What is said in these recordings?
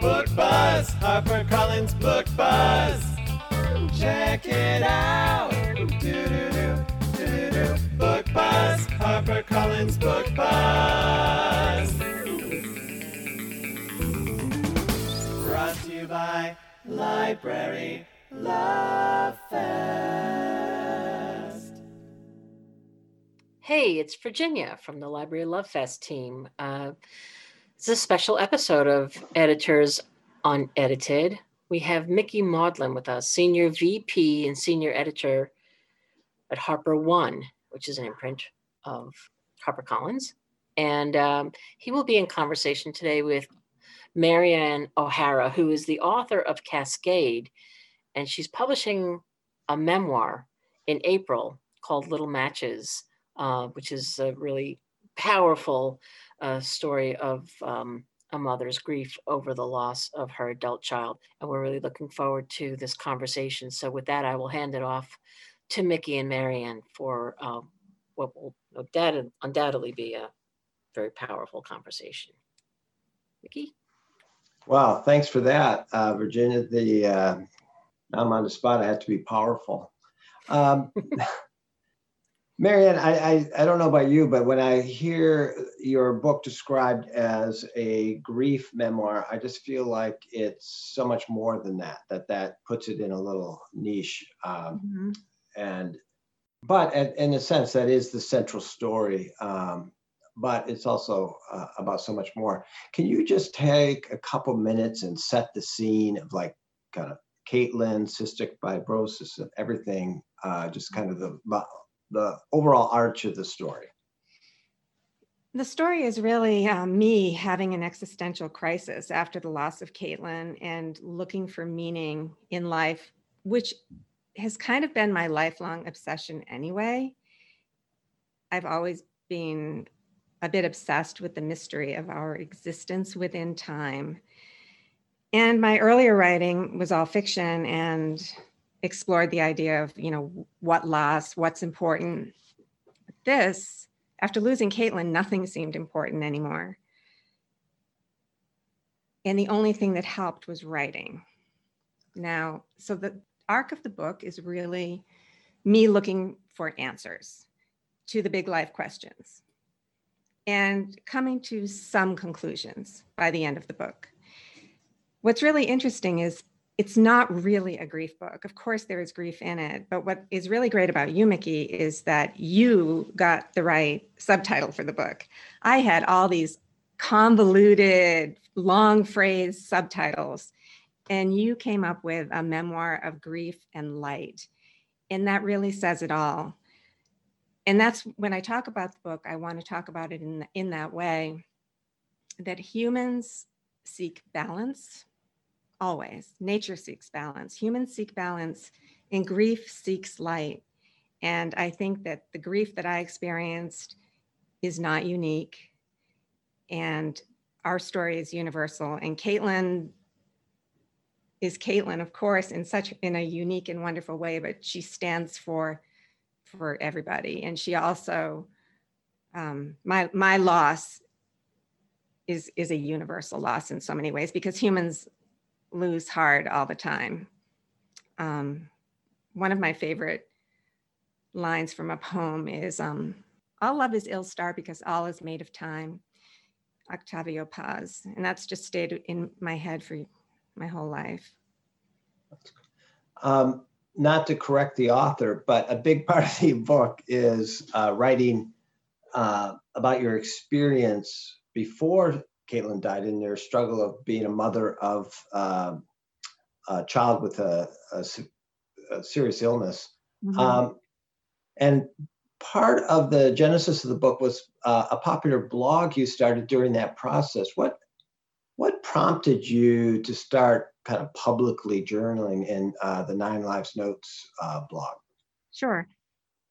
Book Buzz, HarperCollins Book Buzz. Check it out. Book Buzz, HarperCollins Book Buzz. Brought to you by Library Love Fest. Hey, it's Virginia from the Library Love Fest team. Uh, it's a special episode of Editors Unedited. We have Mickey Maudlin with us, Senior VP and Senior Editor at HarperOne, which is an imprint of HarperCollins. And um, he will be in conversation today with Maryanne O'Hara, who is the author of Cascade. And she's publishing a memoir in April called Little Matches, uh, which is a really powerful a story of um, a mother's grief over the loss of her adult child. And we're really looking forward to this conversation. So, with that, I will hand it off to Mickey and Maryanne for uh, what will undoubtedly be a very powerful conversation. Mickey? Wow, thanks for that, uh, Virginia. The uh, I'm on the spot. I have to be powerful. Um, Maryanne, I, I, I, don't know about you, but when I hear your book described as a grief memoir, I just feel like it's so much more than that, that that puts it in a little niche. Um, mm-hmm. And, but in a sense, that is the central story. Um, but it's also uh, about so much more. Can you just take a couple minutes and set the scene of like kind of Caitlin, cystic fibrosis, and everything, uh, just kind of the the overall arch of the story? The story is really uh, me having an existential crisis after the loss of Caitlin and looking for meaning in life, which has kind of been my lifelong obsession anyway. I've always been a bit obsessed with the mystery of our existence within time. And my earlier writing was all fiction and explored the idea of, you know, what loss, what's important. But this, after losing Caitlin, nothing seemed important anymore. And the only thing that helped was writing. Now, so the arc of the book is really me looking for answers to the big life questions and coming to some conclusions by the end of the book. What's really interesting is it's not really a grief book. Of course, there is grief in it, but what is really great about you, Mickey, is that you got the right subtitle for the book. I had all these convoluted, long phrase subtitles, and you came up with a memoir of grief and light. And that really says it all. And that's when I talk about the book, I want to talk about it in, in that way that humans seek balance always. Nature seeks balance, humans seek balance, and grief seeks light. And I think that the grief that I experienced is not unique. And our story is universal. And Caitlin is Caitlin, of course, in such in a unique and wonderful way, but she stands for for everybody. And she also um, my my loss is is a universal loss in so many ways because humans lose hard all the time. Um, one of my favorite lines from a poem is um, All love is ill star because all is made of time. Octavio Paz. And that's just stayed in my head for my whole life. Um, not to correct the author, but a big part of the book is uh, writing uh, about your experience before Caitlin died in their struggle of being a mother of uh, a child with a, a, a serious illness. Mm-hmm. Um, and part of the genesis of the book was uh, a popular blog you started during that process. What what prompted you to start kind of publicly journaling in uh, the Nine Lives Notes uh, blog? Sure.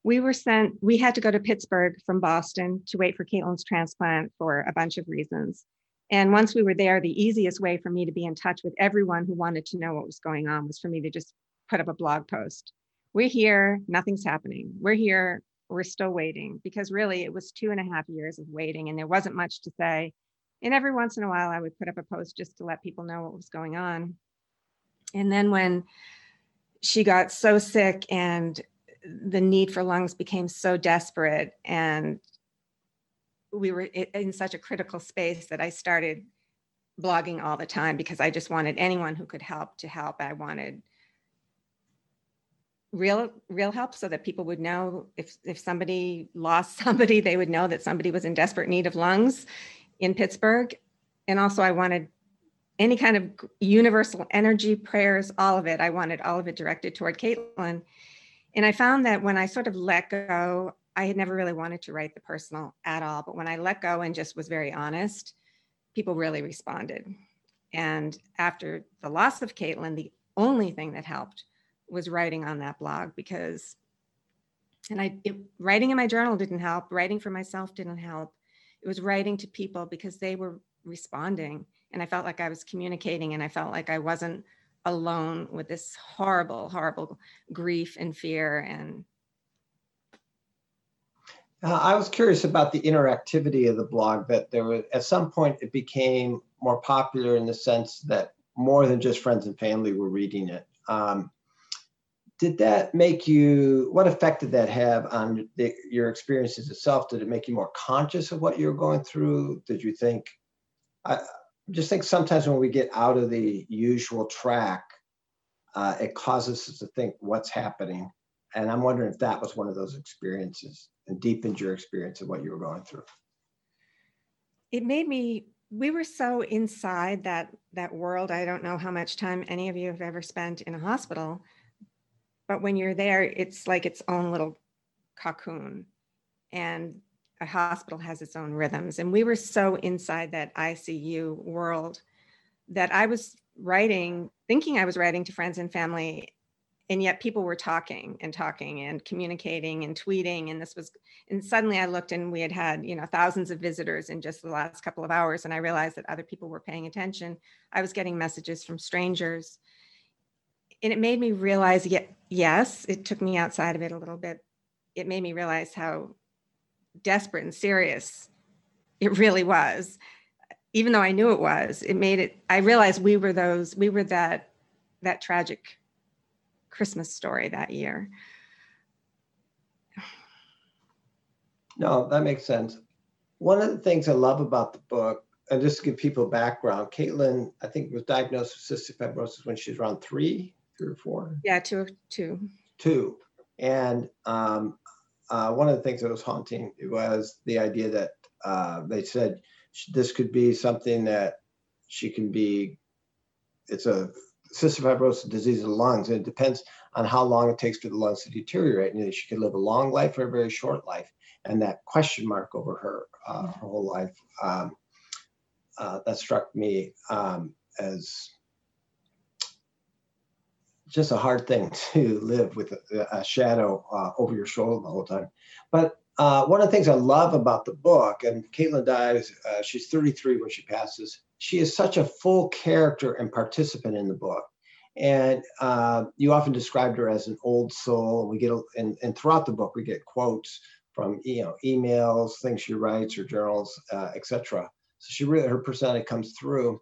We were sent, we had to go to Pittsburgh from Boston to wait for Caitlin's transplant for a bunch of reasons. And once we were there, the easiest way for me to be in touch with everyone who wanted to know what was going on was for me to just put up a blog post. We're here, nothing's happening. We're here, we're still waiting because really it was two and a half years of waiting and there wasn't much to say. And every once in a while, I would put up a post just to let people know what was going on. And then when she got so sick and the need for lungs became so desperate and we were in such a critical space that I started blogging all the time because I just wanted anyone who could help to help. I wanted real real help so that people would know if if somebody lost somebody they would know that somebody was in desperate need of lungs in Pittsburgh. And also, I wanted any kind of universal energy prayers, all of it. I wanted all of it directed toward Caitlin. And I found that when I sort of let go, I had never really wanted to write the personal at all. But when I let go and just was very honest, people really responded. And after the loss of Caitlin, the only thing that helped was writing on that blog because, and I, it, writing in my journal didn't help, writing for myself didn't help it was writing to people because they were responding and i felt like i was communicating and i felt like i wasn't alone with this horrible horrible grief and fear and uh, i was curious about the interactivity of the blog that there was at some point it became more popular in the sense that more than just friends and family were reading it. Um, did that make you what effect did that have on the, your experiences itself? Did it make you more conscious of what you were going through? Did you think i just think sometimes when we get out of the usual track uh, it causes us to think what's happening and i'm wondering if that was one of those experiences and deepened your experience of what you were going through it made me we were so inside that that world i don't know how much time any of you have ever spent in a hospital but when you're there, it's like its own little cocoon. And a hospital has its own rhythms. And we were so inside that ICU world that I was writing, thinking I was writing to friends and family. And yet people were talking and talking and communicating and tweeting. And this was, and suddenly I looked and we had had, you know, thousands of visitors in just the last couple of hours. And I realized that other people were paying attention. I was getting messages from strangers and it made me realize yet yes it took me outside of it a little bit it made me realize how desperate and serious it really was even though i knew it was it made it i realized we were those we were that that tragic christmas story that year no that makes sense one of the things i love about the book and just to give people background caitlin i think was diagnosed with cystic fibrosis when she was around three three or four? Yeah, two, two. Two. And um, uh, one of the things that was haunting was the idea that uh, they said this could be something that she can be, it's a cystic fibrosis disease of the lungs, and it depends on how long it takes for the lungs to deteriorate. And she could live a long life or a very short life. And that question mark over her, uh, her whole life, um, uh, that struck me um, as just a hard thing to live with a, a shadow uh, over your shoulder the whole time. But uh, one of the things I love about the book, and Caitlin dies, uh, she's 33 when she passes. She is such a full character and participant in the book. And uh, you often described her as an old soul. We get, and, and throughout the book, we get quotes from you know emails, things she writes, her journals, uh, etc. So she really her personality comes through.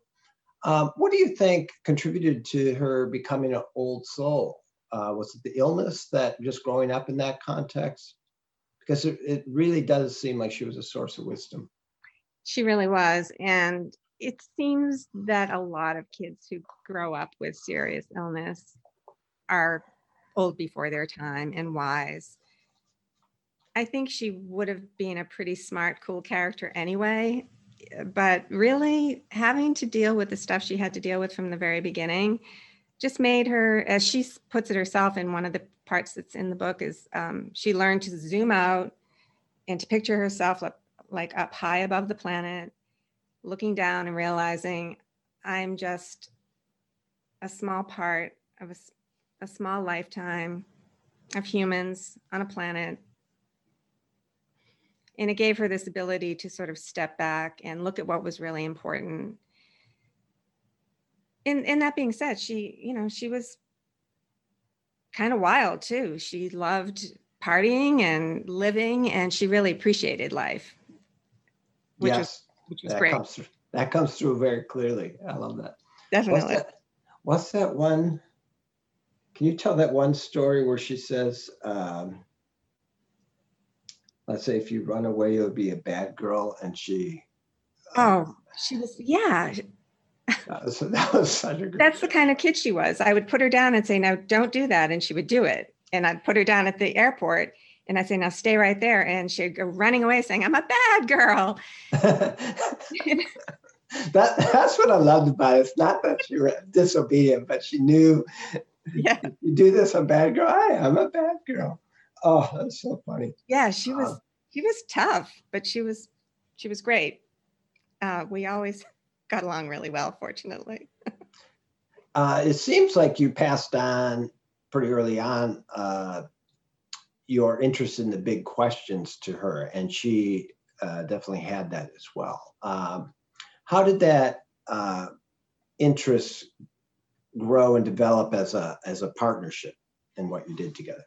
Um, what do you think contributed to her becoming an old soul? Uh, was it the illness that just growing up in that context? Because it, it really does seem like she was a source of wisdom. She really was. And it seems that a lot of kids who grow up with serious illness are old before their time and wise. I think she would have been a pretty smart, cool character anyway but really having to deal with the stuff she had to deal with from the very beginning just made her, as she puts it herself in one of the parts that's in the book, is um, she learned to zoom out and to picture herself like up high above the planet, looking down and realizing I'm just a small part of a, a small lifetime of humans on a planet. And it gave her this ability to sort of step back and look at what was really important. And, and that being said, she, you know, she was kind of wild too. She loved partying and living, and she really appreciated life. Which yes, which was that great. comes through. That comes through very clearly. I love that. Definitely. What's that? What's that one? Can you tell that one story where she says, um, let's say if you run away, you'll be a bad girl, and she. Oh, she was, yeah, that was, that was such a that's the kind of kid she was. I would put her down and say, "Now don't do that," and she would do it. And I'd put her down at the airport, and I'd say, "Now stay right there," and she'd go running away, saying, "I'm a bad girl." that that's what I loved about it. It's not that she was disobedient, but she knew yeah, you do this, I'm a bad girl. I'm a bad girl. Oh, that's so funny. yeah, she was Uh, she was tough, but she was she was great. Uh, we always got along really well, fortunately. Uh, it seems like you passed on pretty early on uh, your interest in the big questions to her, and she uh, definitely had that as well. Um, how did that uh, interest grow and develop as a as a partnership in what you did together?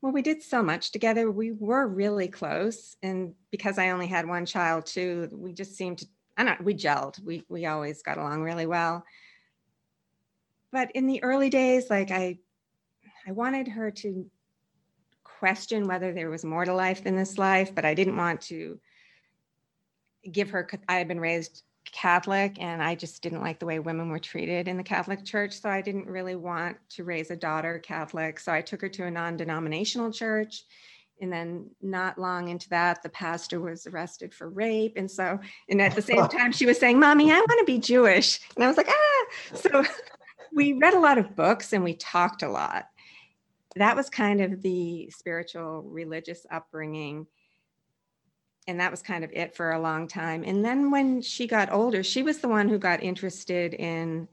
Well, we did so much together. We were really close, and because I only had one child too, we just seemed to. I don't. We gelled. We we always got along really well. But in the early days, like I, I wanted her to question whether there was more to life than this life, but I didn't want to give her. I had been raised Catholic, and I just didn't like the way women were treated in the Catholic Church. So I didn't really want to raise a daughter Catholic. So I took her to a non denominational church. And then, not long into that, the pastor was arrested for rape. And so, and at the same time, she was saying, Mommy, I want to be Jewish. And I was like, Ah. So we read a lot of books and we talked a lot. That was kind of the spiritual, religious upbringing and that was kind of it for a long time. And then when she got older, she was the one who got interested in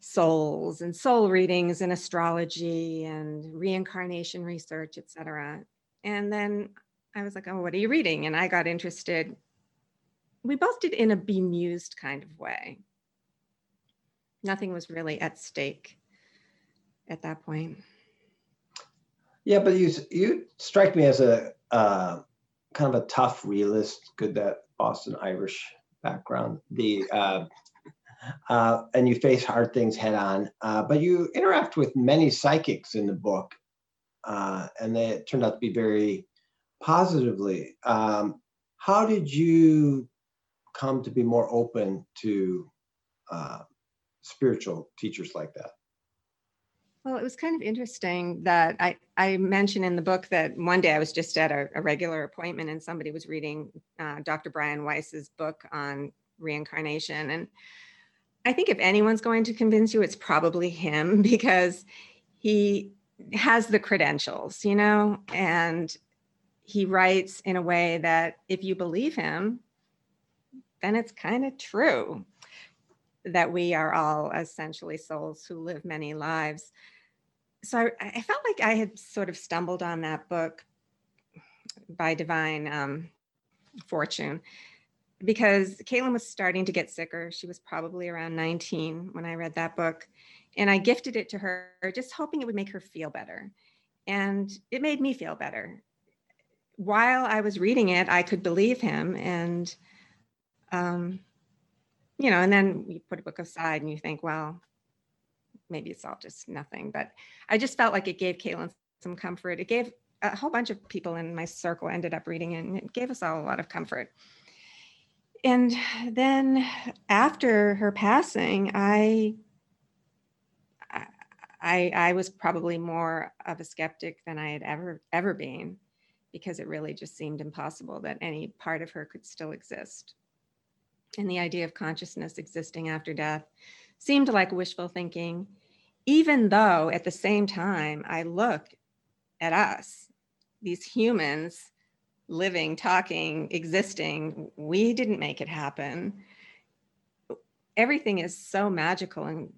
souls and soul readings and astrology and reincarnation research, etc. And then I was like, oh, what are you reading? And I got interested. We both did in a bemused kind of way. Nothing was really at stake at that point. Yeah, but you you strike me as a uh, kind of a tough realist, good that Boston Irish background. The uh, uh, and you face hard things head on, uh, but you interact with many psychics in the book, uh, and they turned out to be very positively. Um, how did you come to be more open to uh, spiritual teachers like that? Well, it was kind of interesting that I, I mentioned in the book that one day I was just at a, a regular appointment and somebody was reading uh, Dr. Brian Weiss's book on reincarnation. And I think if anyone's going to convince you, it's probably him because he has the credentials, you know, and he writes in a way that if you believe him, then it's kind of true that we are all essentially souls who live many lives. So I, I, felt like I had sort of stumbled on that book by divine um, fortune because Caitlin was starting to get sicker. She was probably around 19 when I read that book. And I gifted it to her, just hoping it would make her feel better. And it made me feel better. While I was reading it, I could believe him. And um, you know, and then you put a book aside and you think, well, maybe it's all just nothing. But I just felt like it gave Caitlin some comfort. It gave a whole bunch of people in my circle ended up reading it, and it gave us all a lot of comfort. And then after her passing, I I, I was probably more of a skeptic than I had ever ever been, because it really just seemed impossible that any part of her could still exist and the idea of consciousness existing after death seemed like wishful thinking, even though at the same time I look at us, these humans living, talking, existing, we didn't make it happen. everything is so magical and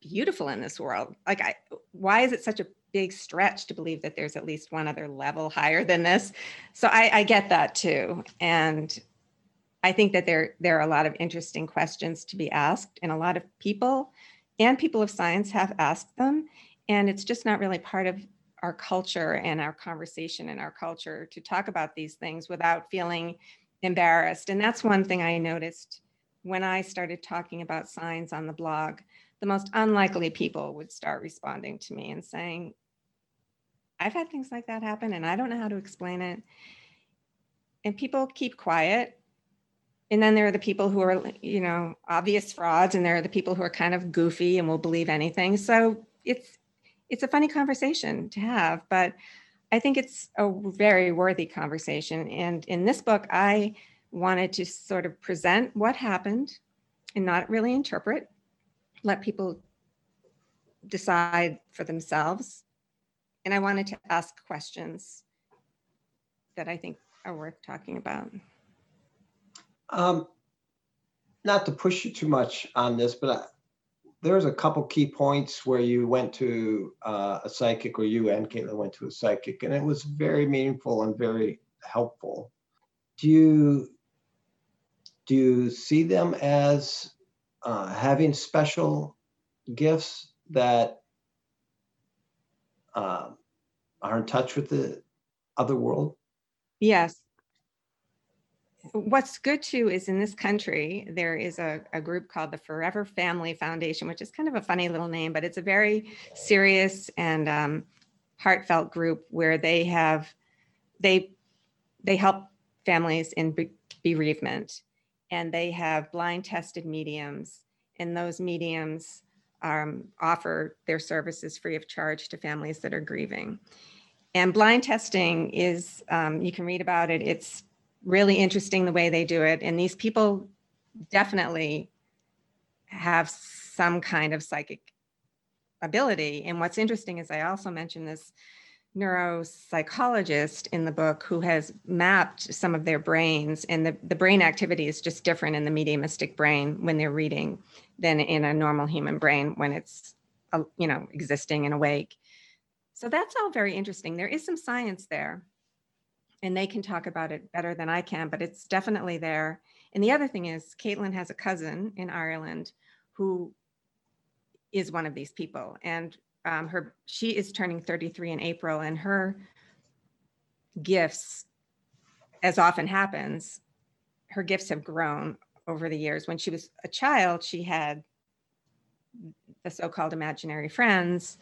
beautiful in this world. Like, I, why is it such a big stretch to believe that there's at least one other level higher than this? So I, I get that too, and I think that there there are a lot of interesting questions to be asked, and a lot of people and people of science have asked them, and it's just not really part of our culture and our conversation and our culture to talk about these things without feeling embarrassed. And that's one thing I noticed when I started talking about signs on the blog. The most unlikely people would start responding to me and saying, I've had things like that happen and I don't know how to explain it. And people keep quiet. And then there are the people who are, you know, obvious frauds, and there are the people who are kind of goofy and will believe anything. So it's it's a funny conversation to have, but I think it's a very worthy conversation. And in this book, I wanted to sort of present what happened and not really interpret, let people decide for themselves. And I wanted to ask questions that I think are worth talking about. Um, not to push you too much on this, but I, there's a couple key points where you went to uh, a psychic, or you and Caitlin went to a psychic, and it was very meaningful and very helpful. Do you do you see them as uh, having special gifts that uh, are in touch with the other world? Yes, what's good too is in this country there is a, a group called the forever family foundation which is kind of a funny little name but it's a very serious and um, heartfelt group where they have they they help families in bereavement. And they have blind tested mediums and those mediums um, offer their services free of charge to families that are grieving. And blind testing is um, you can read about it. It's really interesting the way they do it. And these people definitely have some kind of psychic ability. And what's interesting is I also mentioned this neuropsychologist in the book who has mapped some of their brains and the, the brain activity is just different in the mediumistic brain when they're reading than in a normal human brain when it's uh, you know existing and awake so that's all very interesting there is some science there and they can talk about it better than I can, but it's definitely there. And the other thing is, Caitlin has a cousin in Ireland who is one of these people, and um, her she is turning 33 in April, and her gifts, as often happens, her gifts have grown over the years. When she was a child, she had the so-called imaginary friends,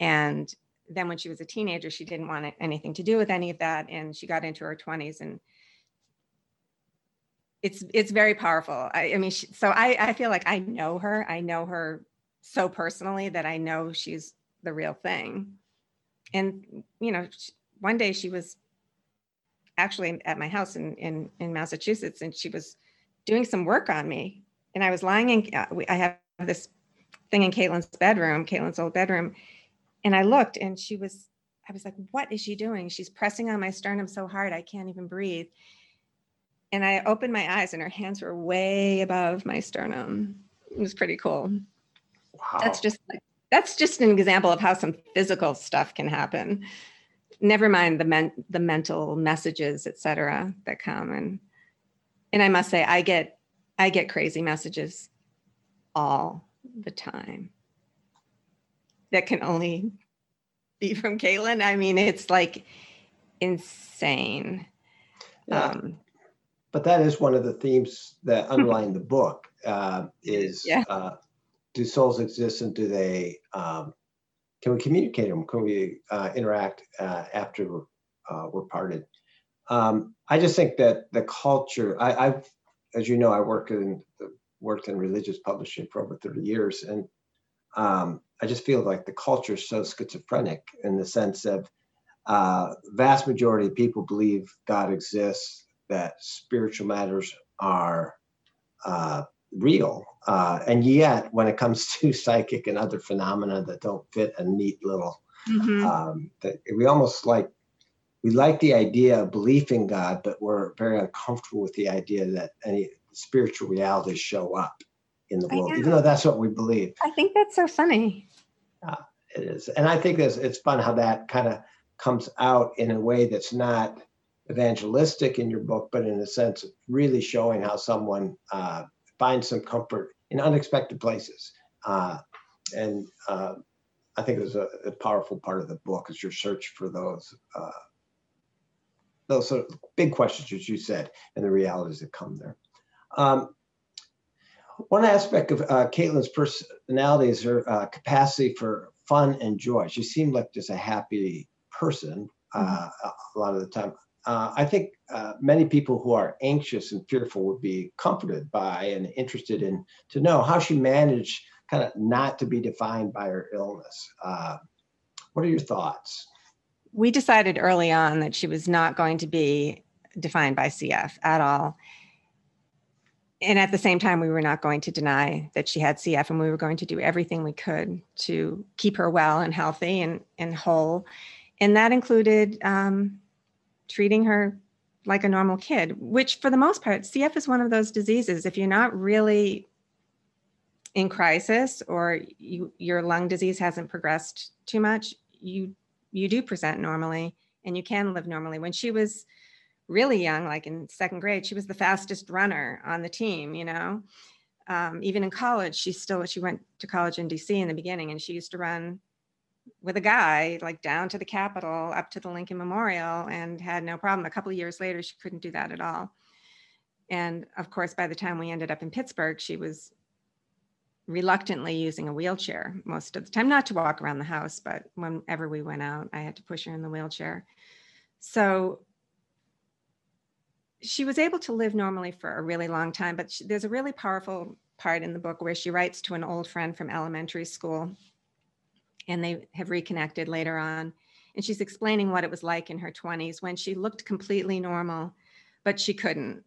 and then when she was a teenager, she didn't want anything to do with any of that. And she got into her 20s and it's it's very powerful. I, I mean, she, so I, I feel like I know her. I know her so personally that I know she's the real thing. And, you know, one day she was actually at my house in, in, in Massachusetts and she was doing some work on me. And I was lying in, uh, I have this thing in Caitlin's bedroom, Caitlin's old bedroom and I looked and she was, I was like, what is she doing? She's pressing on my sternum so hard I can't even breathe. And I opened my eyes and her hands were way above my sternum. It was pretty cool. Wow. That's just like, that's just an example of how some physical stuff can happen. Never mind the men, the mental messages, etc., that come. And and I must say, I get I get crazy messages all the time that can only be from Caitlin. I mean, it's like insane. Yeah. Um, but that is one of the themes that underline the book uh, is yeah. uh, do souls exist and do they um, can we communicate them can we uh, interact uh, after uh, we're parted um, i just think that the culture I, have as you know i work in worked in religious publishing for over 30 years and um, I just feel like the culture is so schizophrenic in the sense of uh, vast majority of people believe God exists, that spiritual matters are uh, real, uh, and yet when it comes to psychic and other phenomena that don't fit a neat little, mm-hmm. um, that we almost like we like the idea of belief in God, but we're very uncomfortable with the idea that any spiritual realities show up in the world, even though that's what we believe. I think that's so funny. It is. And I think it's, it's fun how that kind of comes out in a way that's not evangelistic in your book, but in a sense of really showing how someone uh, finds some comfort in unexpected places. Uh, and uh, I think it was a, a powerful part of the book is your search for those uh, those sort of big questions, as you said, and the realities that come there. Um, one aspect of uh, Caitlin's personality is her uh, capacity for fun and joy. She seemed like just a happy person uh, a lot of the time. Uh, I think uh, many people who are anxious and fearful would be comforted by and interested in to know how she managed kind of not to be defined by her illness. Uh, what are your thoughts? We decided early on that she was not going to be defined by CF at all. And at the same time, we were not going to deny that she had CF, and we were going to do everything we could to keep her well and healthy and, and whole. And that included um, treating her like a normal kid, which for the most part, CF is one of those diseases. If you're not really in crisis or you, your lung disease hasn't progressed too much, you you do present normally and you can live normally. When she was really young, like in second grade, she was the fastest runner on the team, you know. Um, even in college, she still she went to college in DC in the beginning and she used to run with a guy like down to the Capitol up to the Lincoln Memorial and had no problem. A couple of years later, she couldn't do that at all. And of course, by the time we ended up in Pittsburgh, she was reluctantly using a wheelchair most of the time, not to walk around the house, but whenever we went out, I had to push her in the wheelchair. So she was able to live normally for a really long time, but she, there's a really powerful part in the book where she writes to an old friend from elementary school and they have reconnected later on. And she's explaining what it was like in her 20s when she looked completely normal, but she couldn't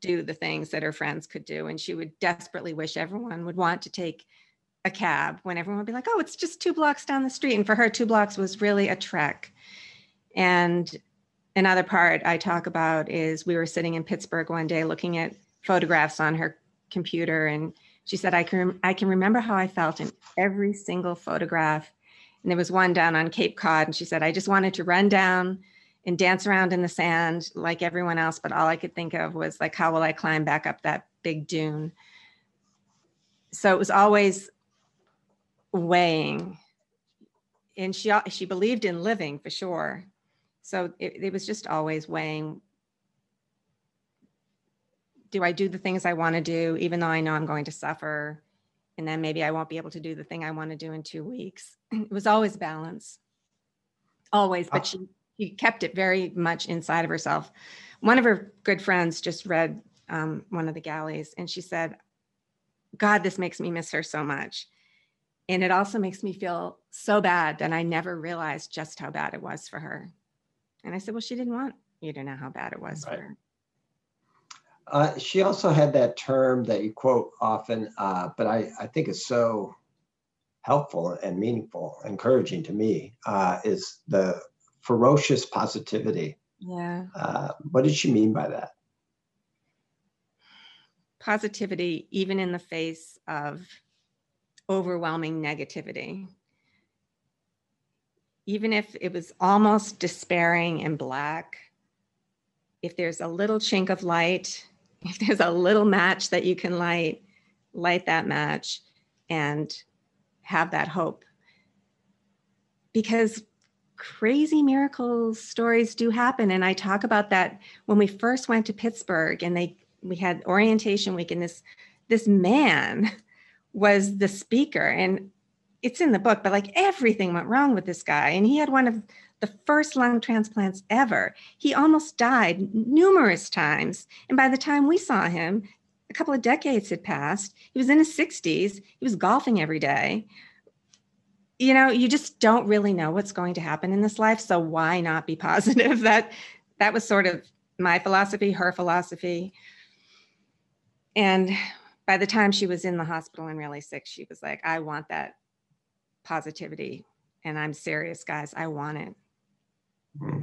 do the things that her friends could do. And she would desperately wish everyone would want to take a cab when everyone would be like, oh, it's just two blocks down the street. And for her, two blocks was really a trek. And another part I talk about is we were sitting in Pittsburgh one day looking at photographs on her computer. And she said, I can, I can remember how I felt in every single photograph. And there was one down on Cape Cod. And she said, I just wanted to run down and dance around in the sand like everyone else. But all I could think of was like, how will I climb back up that big dune? So it was always weighing. And she she believed in living for sure. So it, it was just always weighing. Do I do the things I want to do, even though I know I'm going to suffer? And then maybe I won't be able to do the thing I want to do in two weeks. It was always balance. Always, but she she kept it very much inside of herself. One of her good friends just read um, one of the galleys and she said, God, this makes me miss her so much. And it also makes me feel so bad that I never realized just how bad it was for her. And I said, Well, she didn't want you to know how bad it was Right. for her. Uh, she also had that term that you quote often, uh, but I, I think is so helpful and meaningful, encouraging to me, uh, is the ferocious positivity. Yeah. Uh, what did she mean by that? Positivity, even in the face of overwhelming negativity. Even if it was almost despairing and black, if there's a little chink of light, if there's a little match that you can light, light that match and have that hope. Because crazy miracle stories do happen. And I talk about that when we first went to Pittsburgh and they we had orientation week and this this man was the speaker and it's in the book, but like everything went wrong with this guy. And he had one of the first lung transplants ever. He almost died numerous times. And by the time we saw him, a couple of decades had passed. He was in his 60s. He was golfing every day. You know, you just don't really know what's going to happen in this life. So why not be positive? That that was sort of my philosophy, her philosophy. And by the time she was in the hospital and really sick, she was like, I want that positivity. And I'm serious, guys. I want it. Hmm.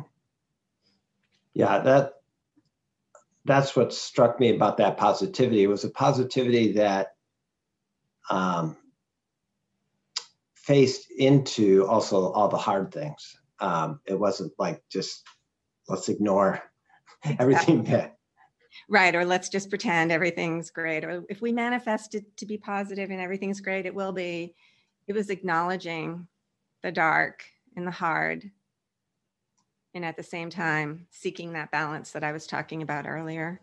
Yeah, that that's what struck me about that positivity. It was a positivity that um, faced into also all the hard things. Um, it wasn't like just let's ignore everything that Right. Or let's just pretend everything's great. Or if we manifest it to be positive and everything's great, it will be. It was acknowledging the dark and the hard. And at the same time, seeking that balance that I was talking about earlier.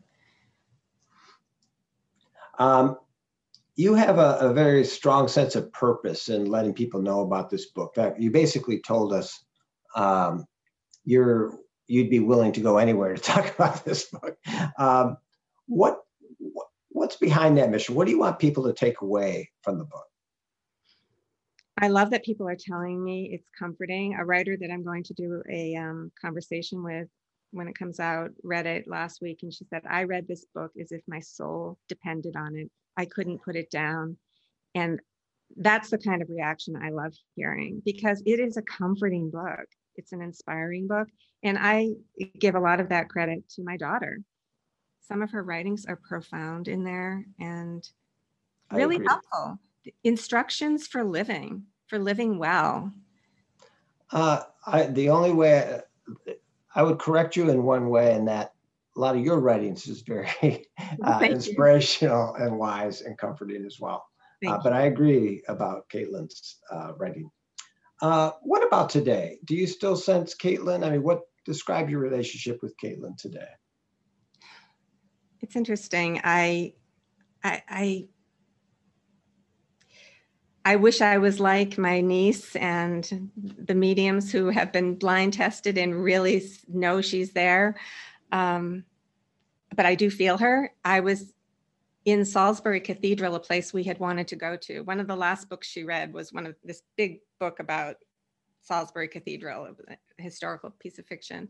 Um, you have a, a, very strong sense of purpose in letting people know about this book. That you basically told us um, you're you'd be willing to go anywhere to talk about this book. Um, what, what what's behind that mission? What do you want people to take away from the book? I love that people are telling me it's comforting. A writer that I'm going to do a um, conversation with when it comes out read it last week and she said, I read this book as if my soul depended on it. I couldn't put it down. And that's the kind of reaction I love hearing because it is a comforting book. It's an inspiring book. And I give a lot of that credit to my daughter. Some of her writings are profound in there and really helpful. Instructions for living, for living well. Uh, I, the only way I would correct you in one way, in that a lot of your writings is very uh, inspirational you. and wise and comforting as well. Uh, but I agree about Caitlin's uh, writing. Uh, what about today? Do you still sense Caitlin? I mean, what describe your relationship with Caitlin today? It's interesting. I, I, I, I wish I was like my niece and the mediums who have been blind tested and really know she's there. Um, but I do feel her. I was in Salisbury Cathedral, a place we had wanted to go to. One of the last books she read was one of this big book about Salisbury Cathedral, a historical piece of fiction.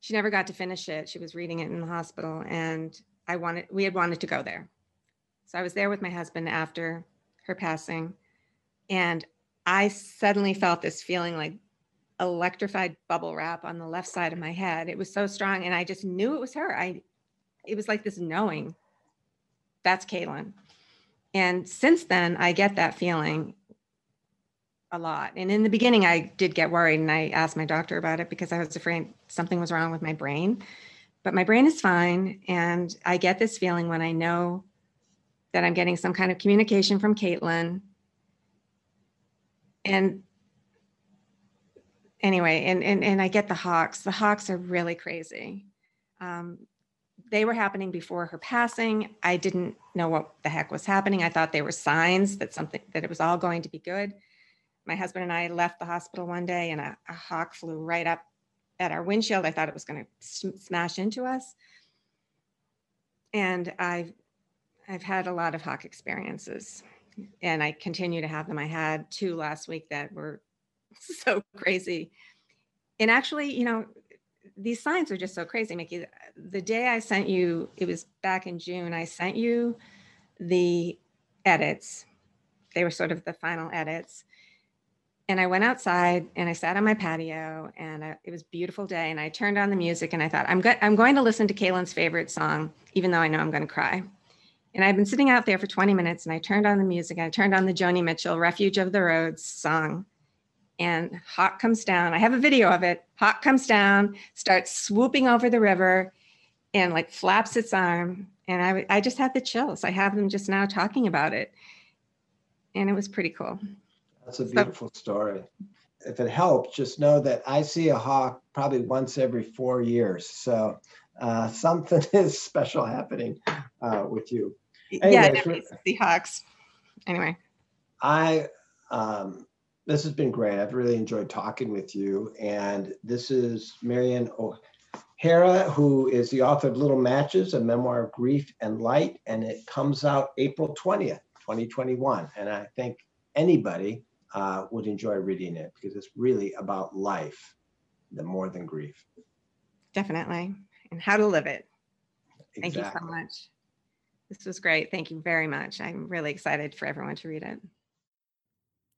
She never got to finish it. She was reading it in the hospital, and I wanted we had wanted to go there. So I was there with my husband after her passing, and I suddenly felt this feeling like electrified bubble wrap on the left side of my head. It was so strong, and I just knew it was her. I it was like this knowing that's Caitlin. And since then, I get that feeling a lot. And in the beginning, I did get worried and I asked my doctor about it because I was afraid something was wrong with my brain. But my brain is fine. And I get this feeling when I know that I'm getting some kind of communication from Caitlin. And anyway, and, and, and I get the hawks. The hawks are really crazy. Um, they were happening before her passing. I didn't know what the heck was happening. I thought they were signs that something that it was all going to be good. My husband and I left the hospital one day and a, a hawk flew right up at our windshield. I thought it was going to smash into us. And I've I've had a lot of hawk experiences and I continue to have them. I had two last week that were so crazy. And actually, you know, these signs are just so crazy, Mickey. The day I sent you, it was back in June, I sent you the edits. They were sort of the final edits. And I went outside and I sat on my patio and I, it was beautiful day. And I turned on the music and I thought, I'm, go- I'm going to listen to Caitlin's favorite song, even though I know I'm going to cry. And I've been sitting out there for 20 minutes and I turned on the music. I turned on the Joni Mitchell Refuge of the Roads song and Hawk comes down. I have a video of it. Hawk comes down, starts swooping over the river, and like flaps its arm. And I, I just had the chills. I have them just now talking about it. And it was pretty cool. That's a beautiful so, story. If it helps, just know that I see a hawk probably once every four years. So uh, something is special happening uh, with you. Anyways, yeah, definitely see hawks. Anyway. I um, this has been great. I've really enjoyed talking with you. And this is Maryanne O'Hara, who is the author of Little Matches, a memoir of grief and light. And it comes out April 20th, 2021. And I think anybody uh, would enjoy reading it because it's really about life, the more than grief. Definitely. And how to live it. Thank you so much. This was great. Thank you very much. I'm really excited for everyone to read it.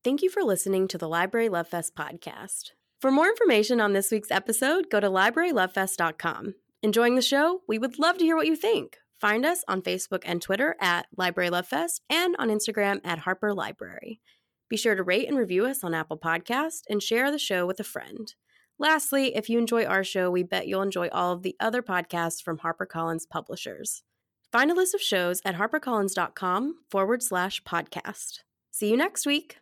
Thank you for listening to the Library Love Fest podcast. For more information on this week's episode, go to librarylovefest.com. Enjoying the show? We would love to hear what you think. Find us on Facebook and Twitter at Library Love Fest and on Instagram at Harper Library. Be sure to rate and review us on Apple Podcast and share the show with a friend. Lastly, if you enjoy our show, we bet you'll enjoy all of the other podcasts from HarperCollins publishers. Find a list of shows at harpercollins.com forward slash podcast. See you next week.